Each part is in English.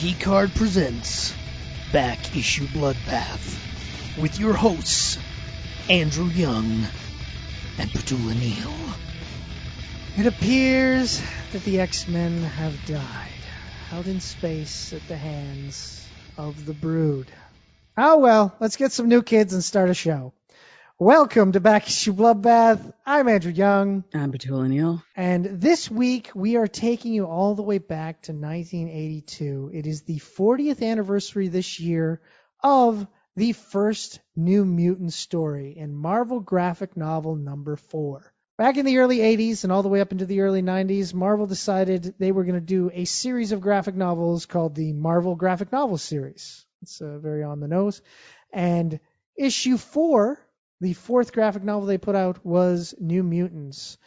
Geek Card presents Back Issue Bloodbath with your hosts, Andrew Young and Petula Neal. It appears that the X-Men have died, held in space at the hands of the Brood. Oh well, let's get some new kids and start a show. Welcome to Back Issue Bloodbath. I'm Andrew Young, I'm Petula Neal. and this week we are taking you all the way back to 1982. It is the 40th anniversary this year of the first New Mutant story in Marvel graphic novel number four. Back in the early 80s and all the way up into the early 90s, Marvel decided they were going to do a series of graphic novels called the Marvel Graphic Novel Series. It's uh, very on the nose. And issue four, the fourth graphic novel they put out, was New Mutants.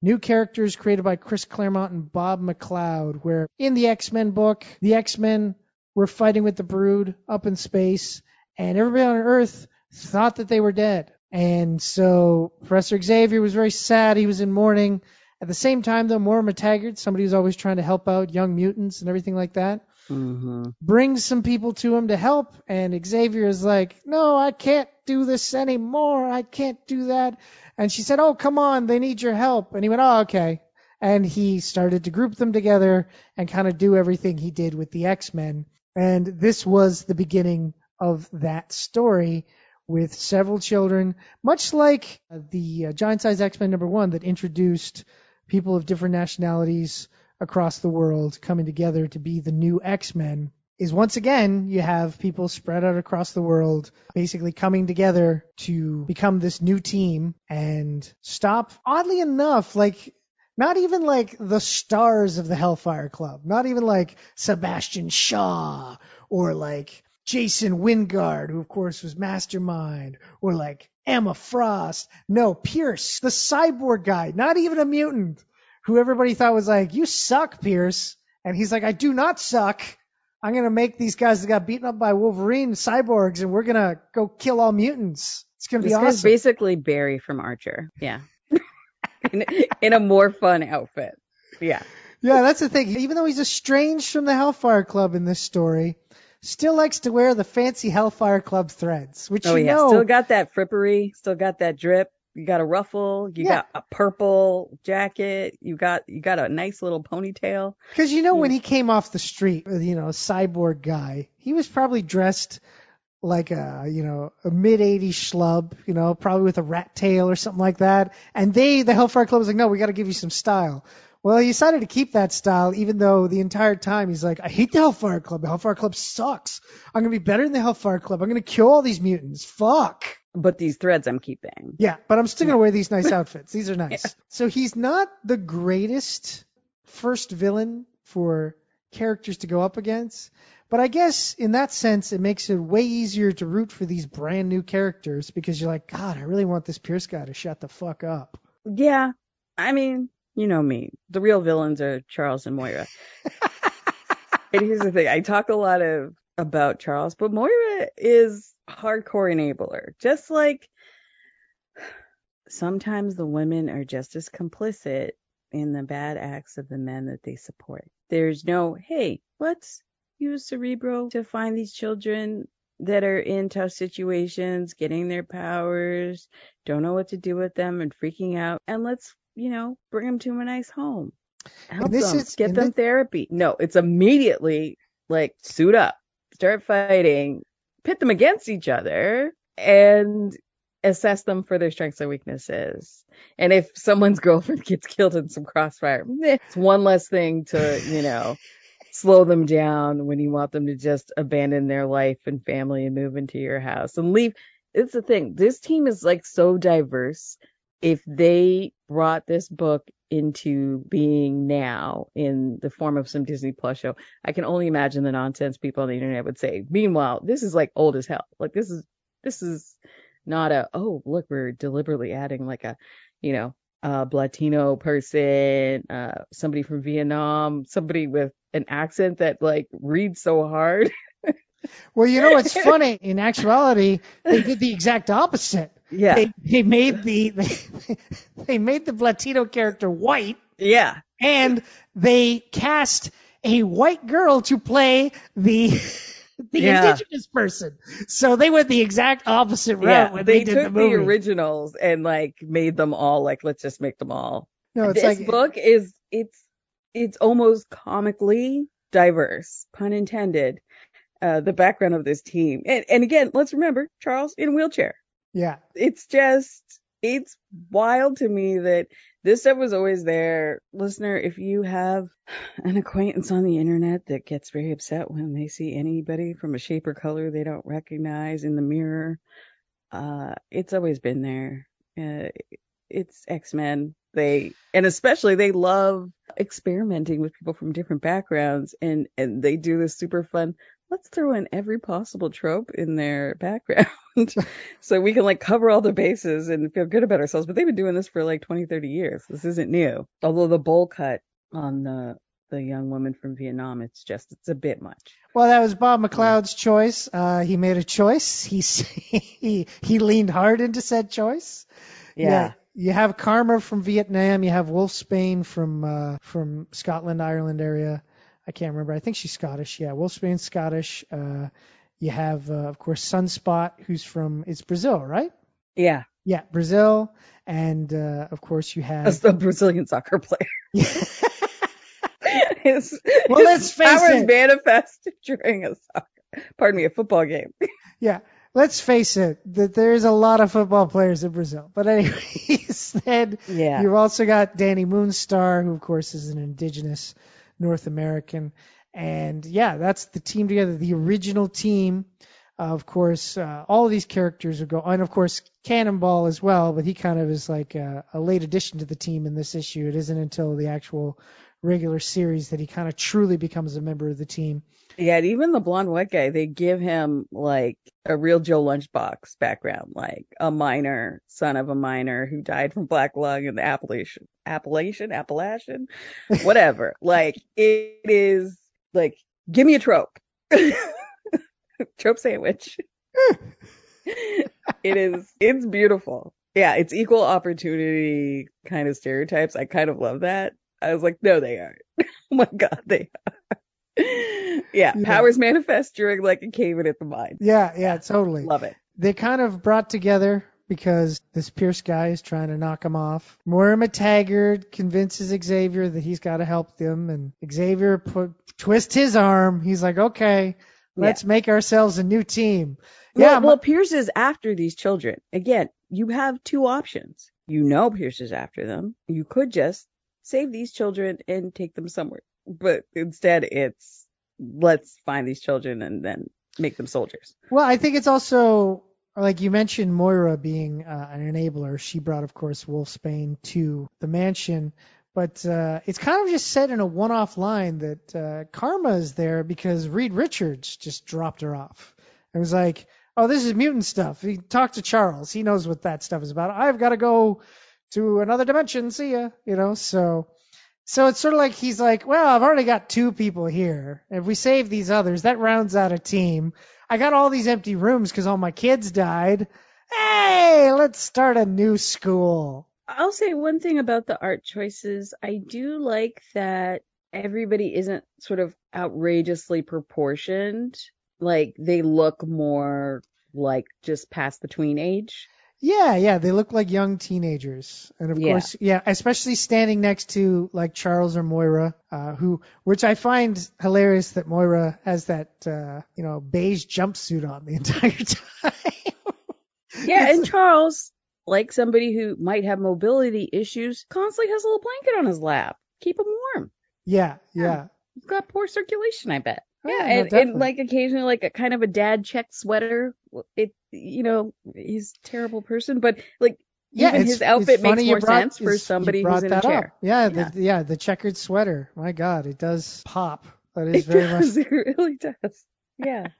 New characters created by Chris Claremont and Bob McLeod, where in the X Men book, the X Men were fighting with the Brood up in space, and everybody on Earth thought that they were dead. And so Professor Xavier was very sad. He was in mourning. At the same time, though, Moira MacTaggert, somebody who's always trying to help out young mutants and everything like that, Mm-hmm. brings some people to him to help. And Xavier is like, No, I can't do this anymore. I can't do that. And she said, Oh, come on. They need your help. And he went, Oh, okay. And he started to group them together and kind of do everything he did with the X Men. And this was the beginning of that story with several children, much like the uh, Giant Size X Men number one that introduced people of different nationalities across the world coming together to be the new X Men. Is once again, you have people spread out across the world basically coming together to become this new team and stop, oddly enough, like not even like the stars of the Hellfire Club, not even like Sebastian Shaw or like Jason Wyngarde, who of course was Mastermind, or like Emma Frost. No, Pierce, the cyborg guy, not even a mutant, who everybody thought was like, you suck, Pierce. And he's like, I do not suck. I'm going to make these guys that got beaten up by Wolverine cyborgs and we're going to go kill all mutants. It's going to be awesome. basically Barry from Archer. Yeah. in, in a more fun outfit. Yeah. Yeah, that's the thing. Even though he's estranged from the Hellfire Club in this story, still likes to wear the fancy Hellfire Club threads, which Oh you yeah. know. Still got that frippery. Still got that drip. You got a ruffle. You Yeah. got a purple jacket. You got you got a nice little ponytail. Because you know when Mm. he came off the street, you know, a cyborg guy, he was probably dressed like a, you know, a mid 80s schlub, you know, probably with a rat tail or something like that. And they, the Hellfire Club was like, no, we got to give you some style. Well, he decided to keep that style, even though the entire time he's like, I hate the Hellfire Club. The Hellfire Club sucks. I'm going to be better than the Hellfire Club. I'm going to kill all these mutants. Fuck. But these threads I'm keeping. Yeah, but I'm still gonna wear these nice outfits. These are nice. So he's not the greatest first villain for characters to go up against, but I guess in that sense it makes it way easier to root for these brand new characters because you're like, God, I really want this Pierce guy to shut the fuck up. Yeah. I mean, you know me. The real villains are Charles and Moira. and here's the thing. I talk a lot of about Charles, but Moira is hardcore enabler. Just like sometimes the women are just as complicit in the bad acts of the men that they support. There's no, hey, let's use Cerebro to find these children that are in tough situations, getting their powers, don't know what to do with them and freaking out. And let's, you know, bring them to a nice home. Help this them, is- get them thi- therapy. No, it's immediately like suit up, start fighting, pit them against each other and assess them for their strengths and weaknesses. And if someone's girlfriend gets killed in some crossfire, it's one less thing to, you know, slow them down when you want them to just abandon their life and family and move into your house and leave. It's the thing. This team is like so diverse. If they brought this book into being now in the form of some Disney Plus show, I can only imagine the nonsense people on the internet would say. Meanwhile, this is like old as hell. Like this is this is not a oh look we're deliberately adding like a you know a Latino person, uh, somebody from Vietnam, somebody with an accent that like reads so hard. Well, you know what's funny? In actuality, they did the exact opposite. Yeah. They, they made the they, they made the Latino character white yeah. and they cast a white girl to play the the Yeah. indigenous person. So they went the exact opposite route Yeah, when they, they, did took the movie. originals and like made them all like let's just make them all. no, it's this like book is it's it's almost comically diverse, pun intended. Uh, the background of this team, and and again, let's remember Charles in a wheelchair. Yeah, It's just it's wild to me that this stuff was always there. Listener, if you have an acquaintance on the internet that gets very upset when they see anybody from a shape or color they don't recognize in the mirror, uh, it's always been there. Uh, it's X-Men. They, and especially they love experimenting with people from different backgrounds and, and they do this super fun. Let's throw in every possible trope in their background so we can like cover all the bases and feel good about ourselves. But they've been doing this for like 20, 30 years. This isn't new. Although the bowl cut on the, the young woman from Vietnam, it's just, it's a bit much. Well, that was Bob McLeod's choice. Uh, he made a choice. He he he leaned hard into said choice. Yeah. You have Karma from Vietnam. You have Wolfsbane from uh, from Scotland, Ireland area. I can't remember. I think she's Scottish. Yeah, Wolfsbane's Scottish. Uh, you have, uh, of course, Sunspot, who's from it's Brazil, right? Yeah. Yeah, Brazil. And uh, of course, you have. The Brazilian soccer player. his, Well, let's his face powers it. manifest during a soccer, pardon me, a football game. Yeah, let's face it, that there's a lot of football players in Brazil. But anyways, then Yeah. you've also got Dani Moonstar, who of course is an indigenous North American. And yeah, that's the team together, the original team. of course, uh, all of these characters will go, and of course, Cannonball as well, but he kind of is like a, a late addition to the team in this issue. It isn't until the actual regular series that he kind of truly becomes a member of the team. Yeah, and even the blonde white guy, they give him like a real Joe Lunchbox background, like a miner, son of a miner who died from black lung in the Appalachian, Appalachian, Appalachian, whatever. like it is like, give me a trope, trope sandwich. it is, it's beautiful. Yeah, it's equal opportunity kind of stereotypes. I kind of love that. I was like, no, they aren't. oh my god, they are. Yeah, Yeah. powers manifest during like a cave in at the mine. Yeah, yeah, totally. Love it. They kind of brought together because this Pierce guy is trying to knock him off. Moira Taggart convinces Xavier that he's got to help them, and Xavier put, twists his arm. He's like, okay, let's make ourselves a new team. Yeah, Yeah, well, my- Pierce is after these children. Again, you have two options. You know Pierce is after them. You could just save these children and take them somewhere. But instead it's let's find these children and then make them soldiers. Well, I think it's also like you mentioned Moira being uh, an enabler. She brought, of course, Wolfsbane to the mansion, but uh, it's kind of just said in a one-off line that uh, Karma is there because Reed Richards just dropped her off. It was like, oh, this is mutant stuff. He talked to Charles. He knows what that stuff is about. I've got to go to another dimension. See ya. You know, so. So it's sort of like he's like, well, I've already got two people here. If we save these others, that rounds out a team. I got all these empty rooms because all my kids died. Hey, let's start a new school. I'll say one thing about the art choices. I do like that everybody isn't sort of outrageously proportioned. Like they look more like just past the tween age. Yeah, yeah, they look like young teenagers, and of Yeah. course, yeah, especially standing next to like Charles or Moira, uh, who, which I find hilarious that Moira has that, uh, you know, beige jumpsuit on the entire time. Yeah, and Charles, like somebody who might have mobility issues, constantly has a little blanket on his lap. Keep him warm. yeah, yeah, He's got poor circulation, I bet. Oh, Yeah, and, definitely. and like occasionally like a kind of a dad check sweater. It you know, he's a terrible person, but like yeah. even his outfit makes more brought- sense for somebody who's in a chair. Up. Yeah, Yeah. The, yeah, the checkered sweater. My God, it does pop. That is It very much does, it really does. Yeah.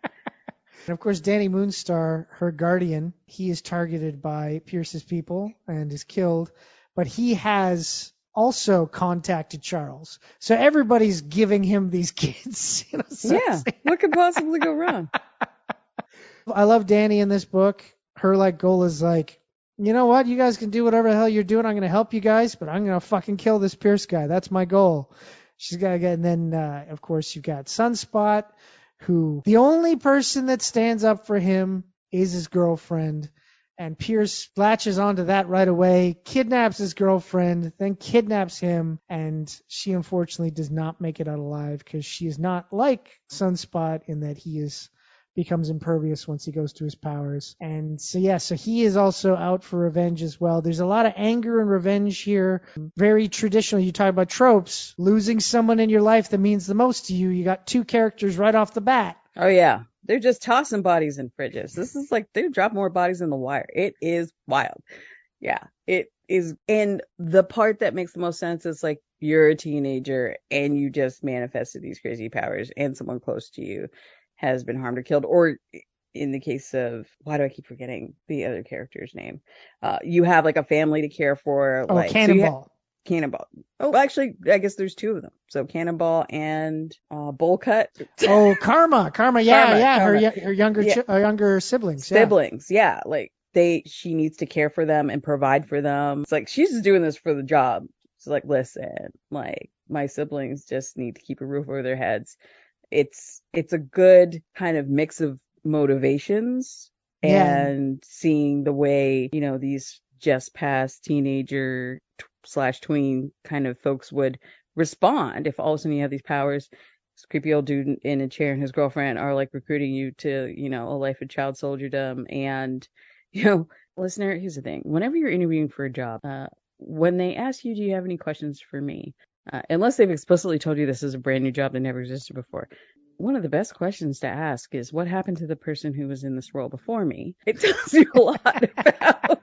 And of course, Dani Moonstar, her guardian, he is targeted by Pierce's people and is killed, but he has also contacted Charles. So everybody's giving him these kids. You know, so yeah. What could possibly go wrong? I love Dani in this book. Her like goal is like, you know what? You guys can do whatever the hell you're doing. I'm gonna help you guys, but I'm gonna fucking kill this Pierce guy. That's my goal. She's got to get, and then uh, of course you've got Sunspot, who the only person that stands up for him is his girlfriend. And Pierce latches onto that right away, kidnaps his girlfriend, then kidnaps him, and she unfortunately does not make it out alive because she is not like Sunspot in that he is becomes impervious once he goes to his powers. And so yeah, so he is also out for revenge as well. There's a lot of anger and revenge here. Very traditional. You talk about tropes. Losing someone in your life that means the most to you. You got two characters right off the bat. Oh yeah. They're just tossing bodies in fridges. This is like they drop more bodies in the wire. It is wild. Yeah. It is and the part that makes the most sense is like you're a teenager and you just manifested these crazy powers and someone close to you has been harmed or killed, or in the case of why do I keep forgetting the other character's name? Uh, you have like a family to care for. Oh, like, Cannonball. So Cannonball. Oh, actually, I guess there's two of them. So Cannonball and uh, Cut. oh, Karma, Karma, yeah, Karma, yeah, Karma. her her younger Yeah. her younger siblings. yeah. Siblings, yeah. Like they, she needs to care for them and provide for them. It's like she's just doing this for the job. She's like, listen, like my siblings just need to keep a roof over their heads. It's it's a good kind of mix of motivations Yeah. and seeing the way you know these just past teenager slash tween kind of folks would respond if all of a sudden you have these powers. This creepy old dude in- a chair and his girlfriend are like recruiting you to you know a life of child soldierdom. And you know listener here's the thing. Whenever you're interviewing for a job uh, when they ask you do you have any questions for me? Uh, unless they've explicitly told you this is a brand new job that never existed before one of the best questions to ask is what happened to the person who was in this role before me? It tells you a lot about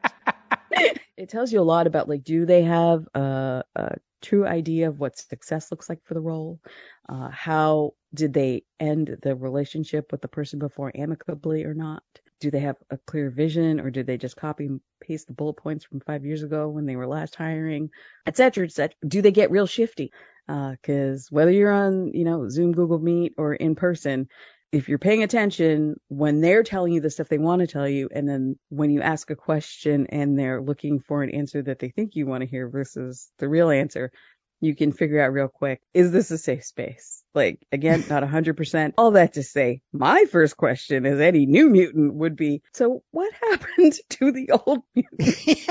it tells you a lot about like do they have a, a true idea of what success looks like for the role? Uh, how did they end the relationship with the person before amicably or not? Do they have a clear vision or did they just copy and paste the bullet points from five years ago when they were last hiring et cetera, et cetera. do they get real shifty? Because whether you're on you know zoom google meet or in person if you're paying attention when they're telling you the stuff they want to tell you, and then when you ask a question and they're looking for an answer that they think you want to hear versus the real answer, you can figure out real quick, is this a safe space? Like, again, not 100%. All that to say, my first question as any new mutant would be, so what happened to the old mutant?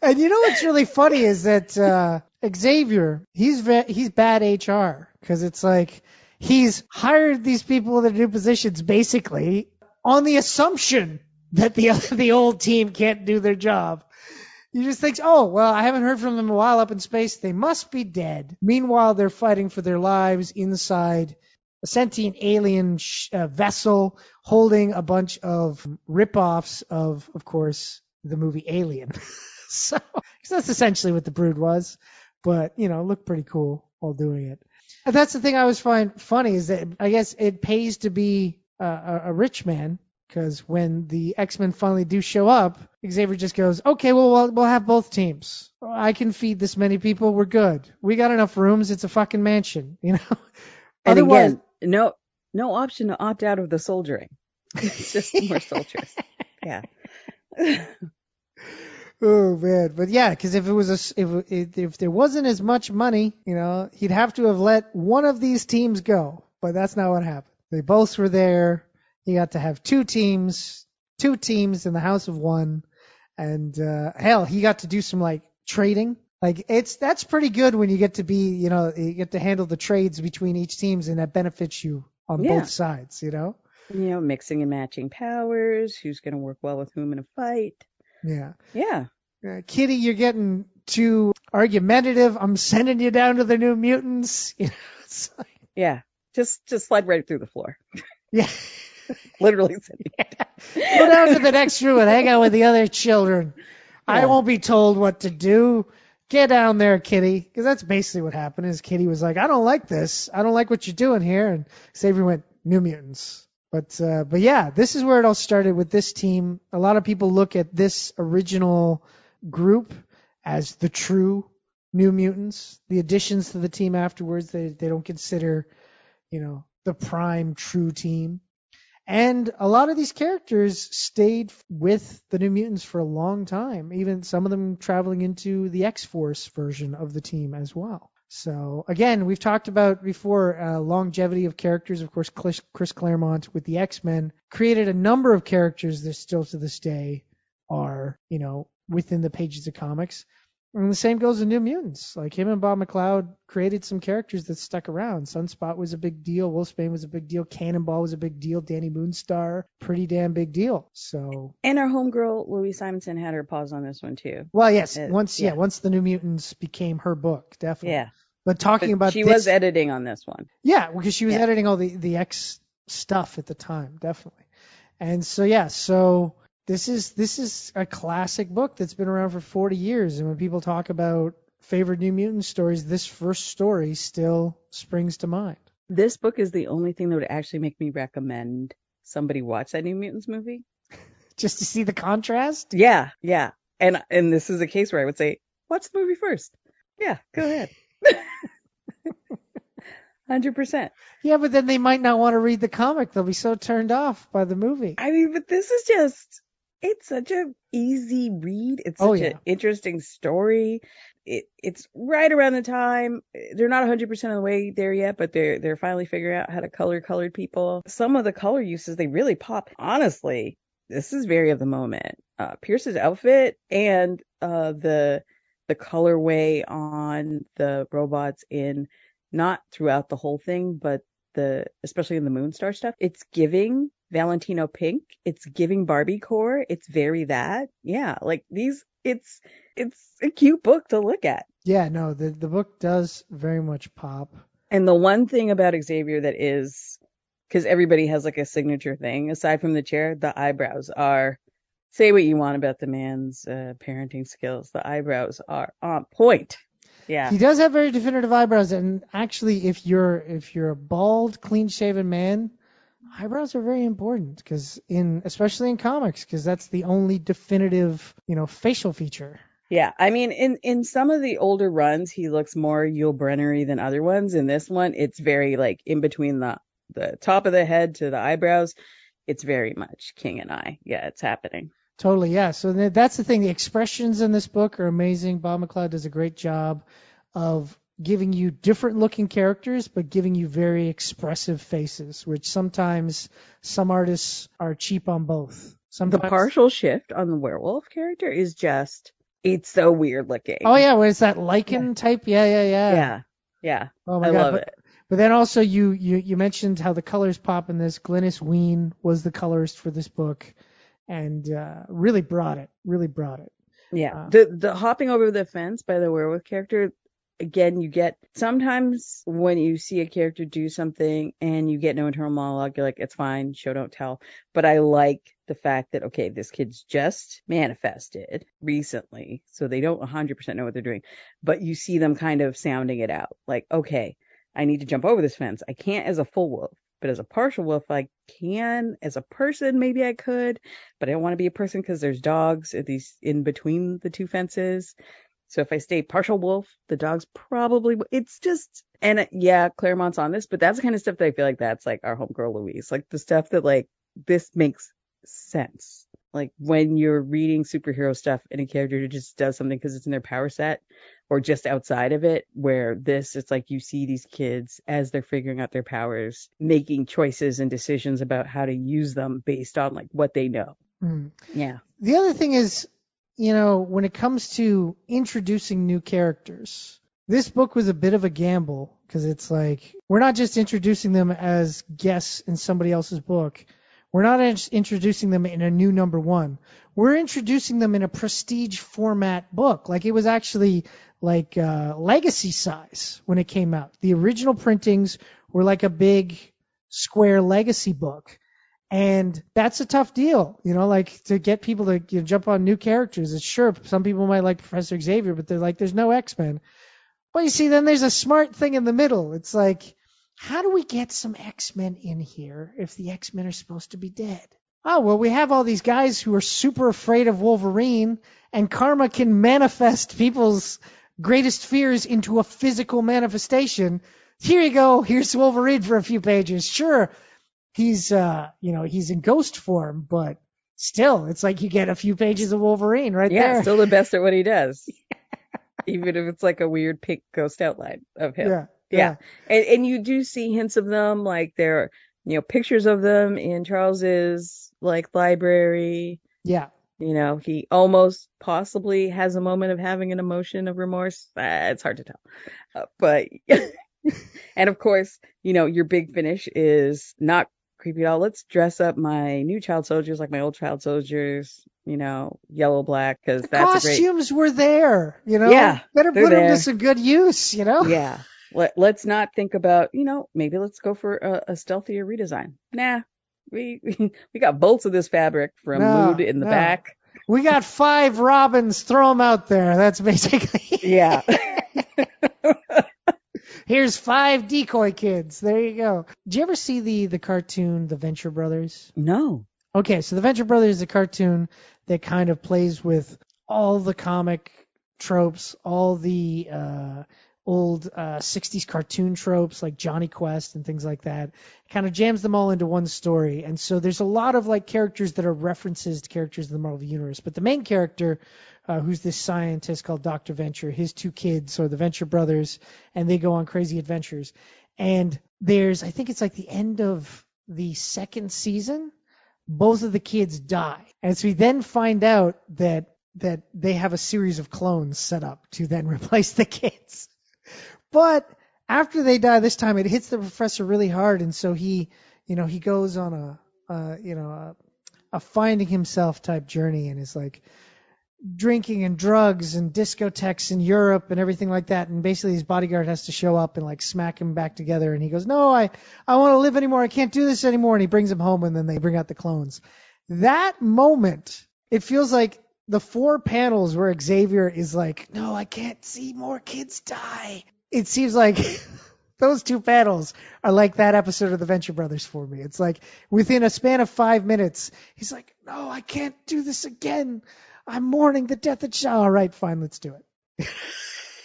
and you know what's really funny is that uh, Xavier, he's he's bad HR because it's like he's hired these people in their new positions basically on the assumption that the the old team can't do their job. You just think, oh well, I haven't heard from them in a while up in space. They must be dead. Meanwhile, they're fighting for their lives inside a sentient alien sh- uh, vessel holding a bunch of rip-offs of, of course, the movie Alien. so that's essentially what the Brood was, but you know, looked pretty cool while doing it. That's the thing I always find funny is that I guess it pays to be a, a, rich man because when the X-Men finally do show up, Xavier just goes, "Okay, well, we'll we'll have both teams. I can feed this many people. We're good. We got enough rooms. It's a fucking mansion, you know." and Otherwise- again, no, no option to opt out of the soldiering. It's just more soldiers. Yeah. Oh man, but yeah, because if it was a s- if if if there wasn't as much money, you know, he'd have to have let one of these teams go. But that's not what happened. They both were there. He got to have two teams, two teams in the house of one, and uh, hell, he got to do some like trading. Like it's that's pretty good when you get to be, you know, you get to handle the trades between each teams, and that benefits you on Yeah. both sides, you know. you know, mixing and matching powers, who's going to work well with whom in a fight. Yeah. Yeah. Uh, Kitty, you're getting too argumentative. I'm sending you down to the New Mutants. You know, it's like, Yeah. Just just slide right through the floor. yeah. Literally sending Go down to the next room and hang out with the other children. I won't be told what to do. Get down there, Kitty. Because that's basically what happened. Is Kitty was like, I don't like this. I don't like what you're doing here. And Xavier went, New Mutants. But uh, but yeah, this is where it all started with this team. A lot of people look at this original group as the true New Mutants. The additions to the team afterwards, they they don't consider, you know, the prime true team. And a lot of these characters stayed with the New Mutants for a long time, even some of them traveling into the X Force version of the team as well. So again, we've talked about before uh, longevity of characters. Of course, Chris, Chris Claremont with the X-Men created a number of characters that still to this day are, you know, within the pages of comics. And the same goes with New Mutants. Like him and Bob McLeod created some characters that stuck around. Sunspot was a big deal. Wolfsbane was a big deal. Cannonball was a big deal. Dani Moonstar, pretty damn big deal. So. And our homegirl Louise Simonson had her paws on this one too. Well, yes. Uh, once, yeah. yeah. once the New Mutants became her book, definitely. Yeah. But talking But about she this, was editing on this one. Yeah, because she was Yeah. editing all the the X stuff at the time, definitely. And so yeah, so this is this is a classic book that's been around for 40 years, and when people talk about favorite New Mutant stories, this first story still springs to mind. This book is the only thing that would actually make me recommend somebody watch that New Mutants movie. Just to see the contrast. Yeah, yeah. And and this is a case where I would say, watch the movie first. Yeah, go ahead. Hundred percent. Yeah, but then they might not want to read the comic. They'll be so turned off by the movie. I mean, but this is just it's such a easy read. It's such Oh, an interesting story. It it's right around the time they're not 100% of the way there yet, but they're they're finally figuring out how to color colored people. Some of the color uses they really pop. Honestly, this is very of the moment. Uh, Pierce's outfit and uh, the the colorway on the robots in not throughout the whole thing, but the especially in the Moonstar stuff, it's giving Valentino pink. It's giving Barbie core. It's very that. Yeah, like these. It's it's a cute book to look at. Yeah, no, the the book does very much pop. And the one thing about Xavier that is, because everybody has like a signature thing, aside from the chair, the eyebrows are. Say what you want about the man's uh, parenting skills, the eyebrows are on point. Yeah. He does have very definitive eyebrows, and actually, if you're if you're a bald, clean-shaven man, eyebrows are very important because in especially in comics, because that's the only definitive, you know, facial feature. Yeah, I mean, in in some of the older runs, he looks more Yul Brynnery than other ones. In this one, it's very like in between the the top of the head to the eyebrows. It's very much King and I. Yeah, it's happening. Totally, yeah. So that's the thing. The expressions in this book are amazing. Bob McLeod does a great job of giving you different looking characters, but giving you very expressive faces, which sometimes some artists are cheap on both. The partial shift on the werewolf character is just it's so weird looking. Oh yeah, what is that lichen type? Yeah, yeah, yeah. yeah, yeah. Oh my I god. love but, it. but then also you, you you mentioned how the colors pop in this. Glynis Wein was the colorist for this book, and uh, really brought it. Really brought it. Yeah. Uh, the the hopping over the fence by the werewolf character again you get sometimes when you see a character do something and you get no internal monologue you're like it's fine show don't tell but I like the fact that okay this kid's just manifested recently so they don't 100% know what they're doing but you see them kind of sounding it out like okay I need to jump over this fence I can't as a full wolf but as a partial wolf I can as a person maybe I could but I don't want to be a person because there's dogs at these in between the two fences. So if I stay partial wolf, the dogs probably. It's just and uh, yeah, Claremont's on this, but that's the kind of stuff that I feel like that's like our homegirl Louise, like the stuff that like this makes sense. Like when you're reading superhero stuff and a character just does something because it's in their power set or just outside of it, where this it's like you see these kids as they're figuring out their powers, making choices and decisions about how to use them based on like what they know. Hmm. Yeah. The other thing is, you know, when it comes to introducing new characters, this book was a bit of a gamble because it's like we're not just introducing them as guests in somebody else's book. We're not introducing them in a new number one. We're introducing them in a prestige format book. Like it was actually like uh, legacy size when it came out. The original printings were like a big square legacy book. And that's a tough deal, you know, like to get people to you know, jump on new characters. It's sure some people might like Professor Xavier, but they're like, there's no X-Men. But you see, then there's a smart thing in the middle. It's like, how do we get some X-Men in here if the X-Men are supposed to be dead? Oh, well, we have all these guys who are super afraid of Wolverine, and Karma can manifest people's greatest fears into a physical manifestation. Here you go. Here's Wolverine for a few pages. Sure, he's uh you know he's in ghost form but still it's like you get a few pages of wolverine right Yeah, there still the best at what he does. even if it's like a weird pink ghost outline of him. Yeah. Yeah. And, and you do see hints of them, like there are, you know, pictures of them in Charles's like library. Yeah. You know, he almost possibly has a moment of having an emotion of remorse. Uh, it's hard to tell. Uh, but, and of course, you know, your big finish is not creepy at all. Let's dress up my new child soldiers like my old child soldiers, you know, yellow, black, because that's a great. Costumes were there, you know? Yeah, Better put them to some good use, you know? Yeah. Let, let's not think about, you know, maybe let's go for a, a stealthier redesign. Nah. We, we got bolts of this fabric from No, Mood in the no. back. We got five Robins, throw them out there. That's basically. Yeah. Here's five decoy kids. There you go. Did you ever see the the cartoon The Venture Brothers? no. Okay, so The Venture Brothers is a cartoon that kind of plays with all the comic tropes, all the uh, old uh, 60s cartoon tropes like Jonny Quest and things like that. Kind of jams them all into one story. And so there's a lot of like characters that are references to characters in the Marvel Universe. But the main character, uh, who's this scientist called Dr. Venture, his two kids are the Venture Brothers, and they go on crazy adventures. And there's, I think it's like the end of the second season both of the kids die. And so we then find out that that they have a series of clones set up to then replace the kids. But after they die this time, it hits the professor really hard, and so he, you know, he goes on a, uh, you know, a, a finding himself type journey, and is like drinking and drugs and discotheques in Europe and everything like that. And basically, his bodyguard has to show up and like smack him back together. And he goes, "No, I, I want to live anymore. I can't do this anymore." And he brings him home, and then they bring out the clones. That moment, it feels like the four panels where Xavier is like, "No, I can't see more kids die." It seems like. Those two panels are like that episode of the Venture Brothers for me. It's like within a span of five minutes, he's like, "No, I can't do this again. I'm mourning the death of Shaw. All right, fine, let's do it."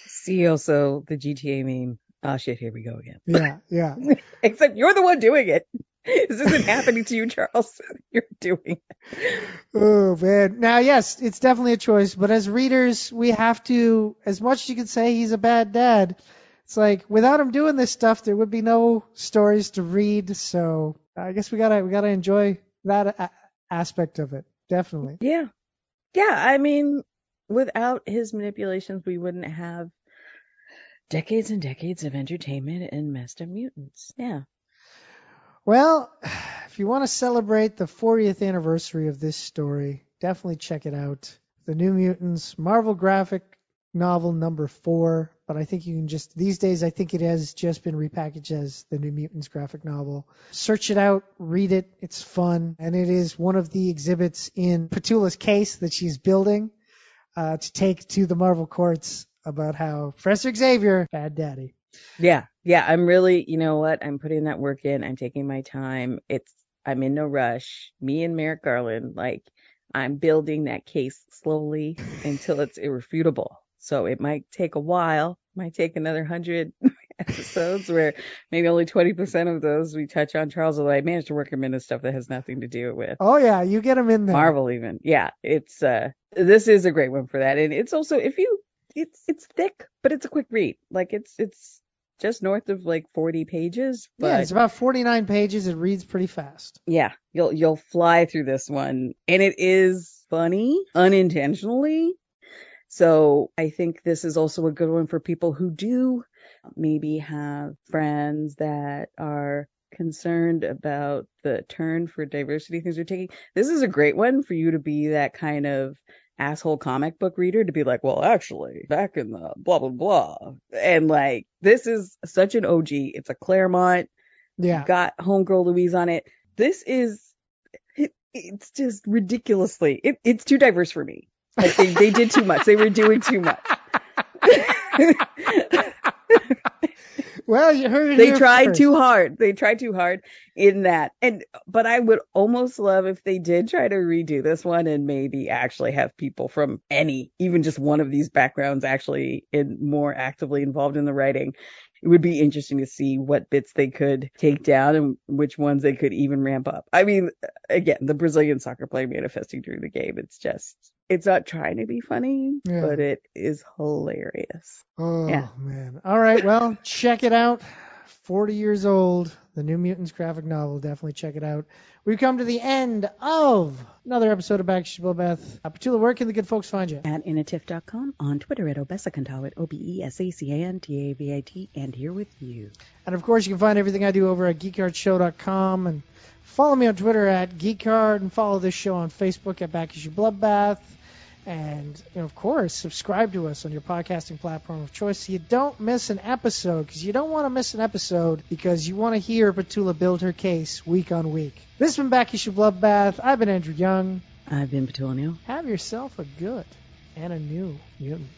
See also the GTA meme. Oh shit, here we go again. Yeah, yeah. Except you're the one doing it. This isn't happening to you, Charles. You're doing it. Oh man. Now, yes, it's definitely a choice, but as readers, we have to, as much as you can say he's a bad dad, it's like without him doing this stuff, there would be no stories to read. So I guess we gotta we gotta enjoy that a- aspect of it. Definitely. Yeah. Yeah, I mean, without his manipulations, we wouldn't have decades and decades of entertainment and messed up mutants. Yeah. Well, if you want to celebrate the 40th anniversary of this story, definitely check it out. The New Mutants Marvel graphic novel number four, but I think you can just, these days, I think it has just been repackaged as the New Mutants graphic novel. Search it out, read it, it's fun, and it is one of the exhibits in Petula's case that she's building uh, to take to the Marvel courts about how Professor Xavier, bad daddy. Yeah. Yeah. I'm really, you know what? I'm putting that work in. I'm taking my time. It's, I'm in no rush. Me and Merrick Garland, like, I'm building that case slowly until it's irrefutable. So it might take a while, might take another hundred episodes where maybe only 20% of those we touch on Charles, although I managed to work him into stuff that has nothing to do with Oh yeah, you get him in there. Marvel even. Yeah, it's uh this is a great one for that. And it's also if you it's it's thick, but it's a quick read. Like it's it's just north of like 40 pages, but yeah, it's about 49 pages. It reads pretty fast. yeah, you'll you'll fly through this one and it is funny unintentionally. So I think this is also a good one for people who do maybe have friends that are concerned about the turn for diversity things are taking. This is a great one for you to be that kind of asshole comic book reader to be like, well, actually, back in the blah blah blah. And like this is such an OG. It's a Claremont Yeah. got homegirl Louise on it. This is it, it's just ridiculously it, it's too diverse for me. Like they, they did too much. They were doing too much. Well, you heard it they tried first. too hard. They tried too hard in that. And but I would almost love if they did try to redo this one and maybe actually have people from any, even just one of these backgrounds actually in more actively involved in the writing. It would be interesting to see what bits they could take down and which ones they could even ramp up. I mean, again, the Brazilian soccer player manifesting during the game, it's just It's not trying to be funny, Yeah. but it is hilarious. Oh Yeah. man. All right, well, check it out. 40 years old, the New Mutants graphic novel. Definitely check it out. We've come to the end of another episode of Back to Bloodbath. Uh, Petula, where can the good folks find you? At inatif.com, on Twitter at Obesacantavit, O B E S A C A N T A V I T, and here with you. And of course, you can find everything I do over at geekyardshow.com and follow me on Twitter at geekyard and follow this show on Facebook at Back Issue Bloodbath. And you know, of course, subscribe to us on your podcasting platform of choice so you don't miss an episode because you don't want to miss an episode because you want to hear Petula build her case week on week. This has been Back Issue Bloodbath. I've been Andrew Young. I've been Petula Neal. Have yourself a good and a new mutant.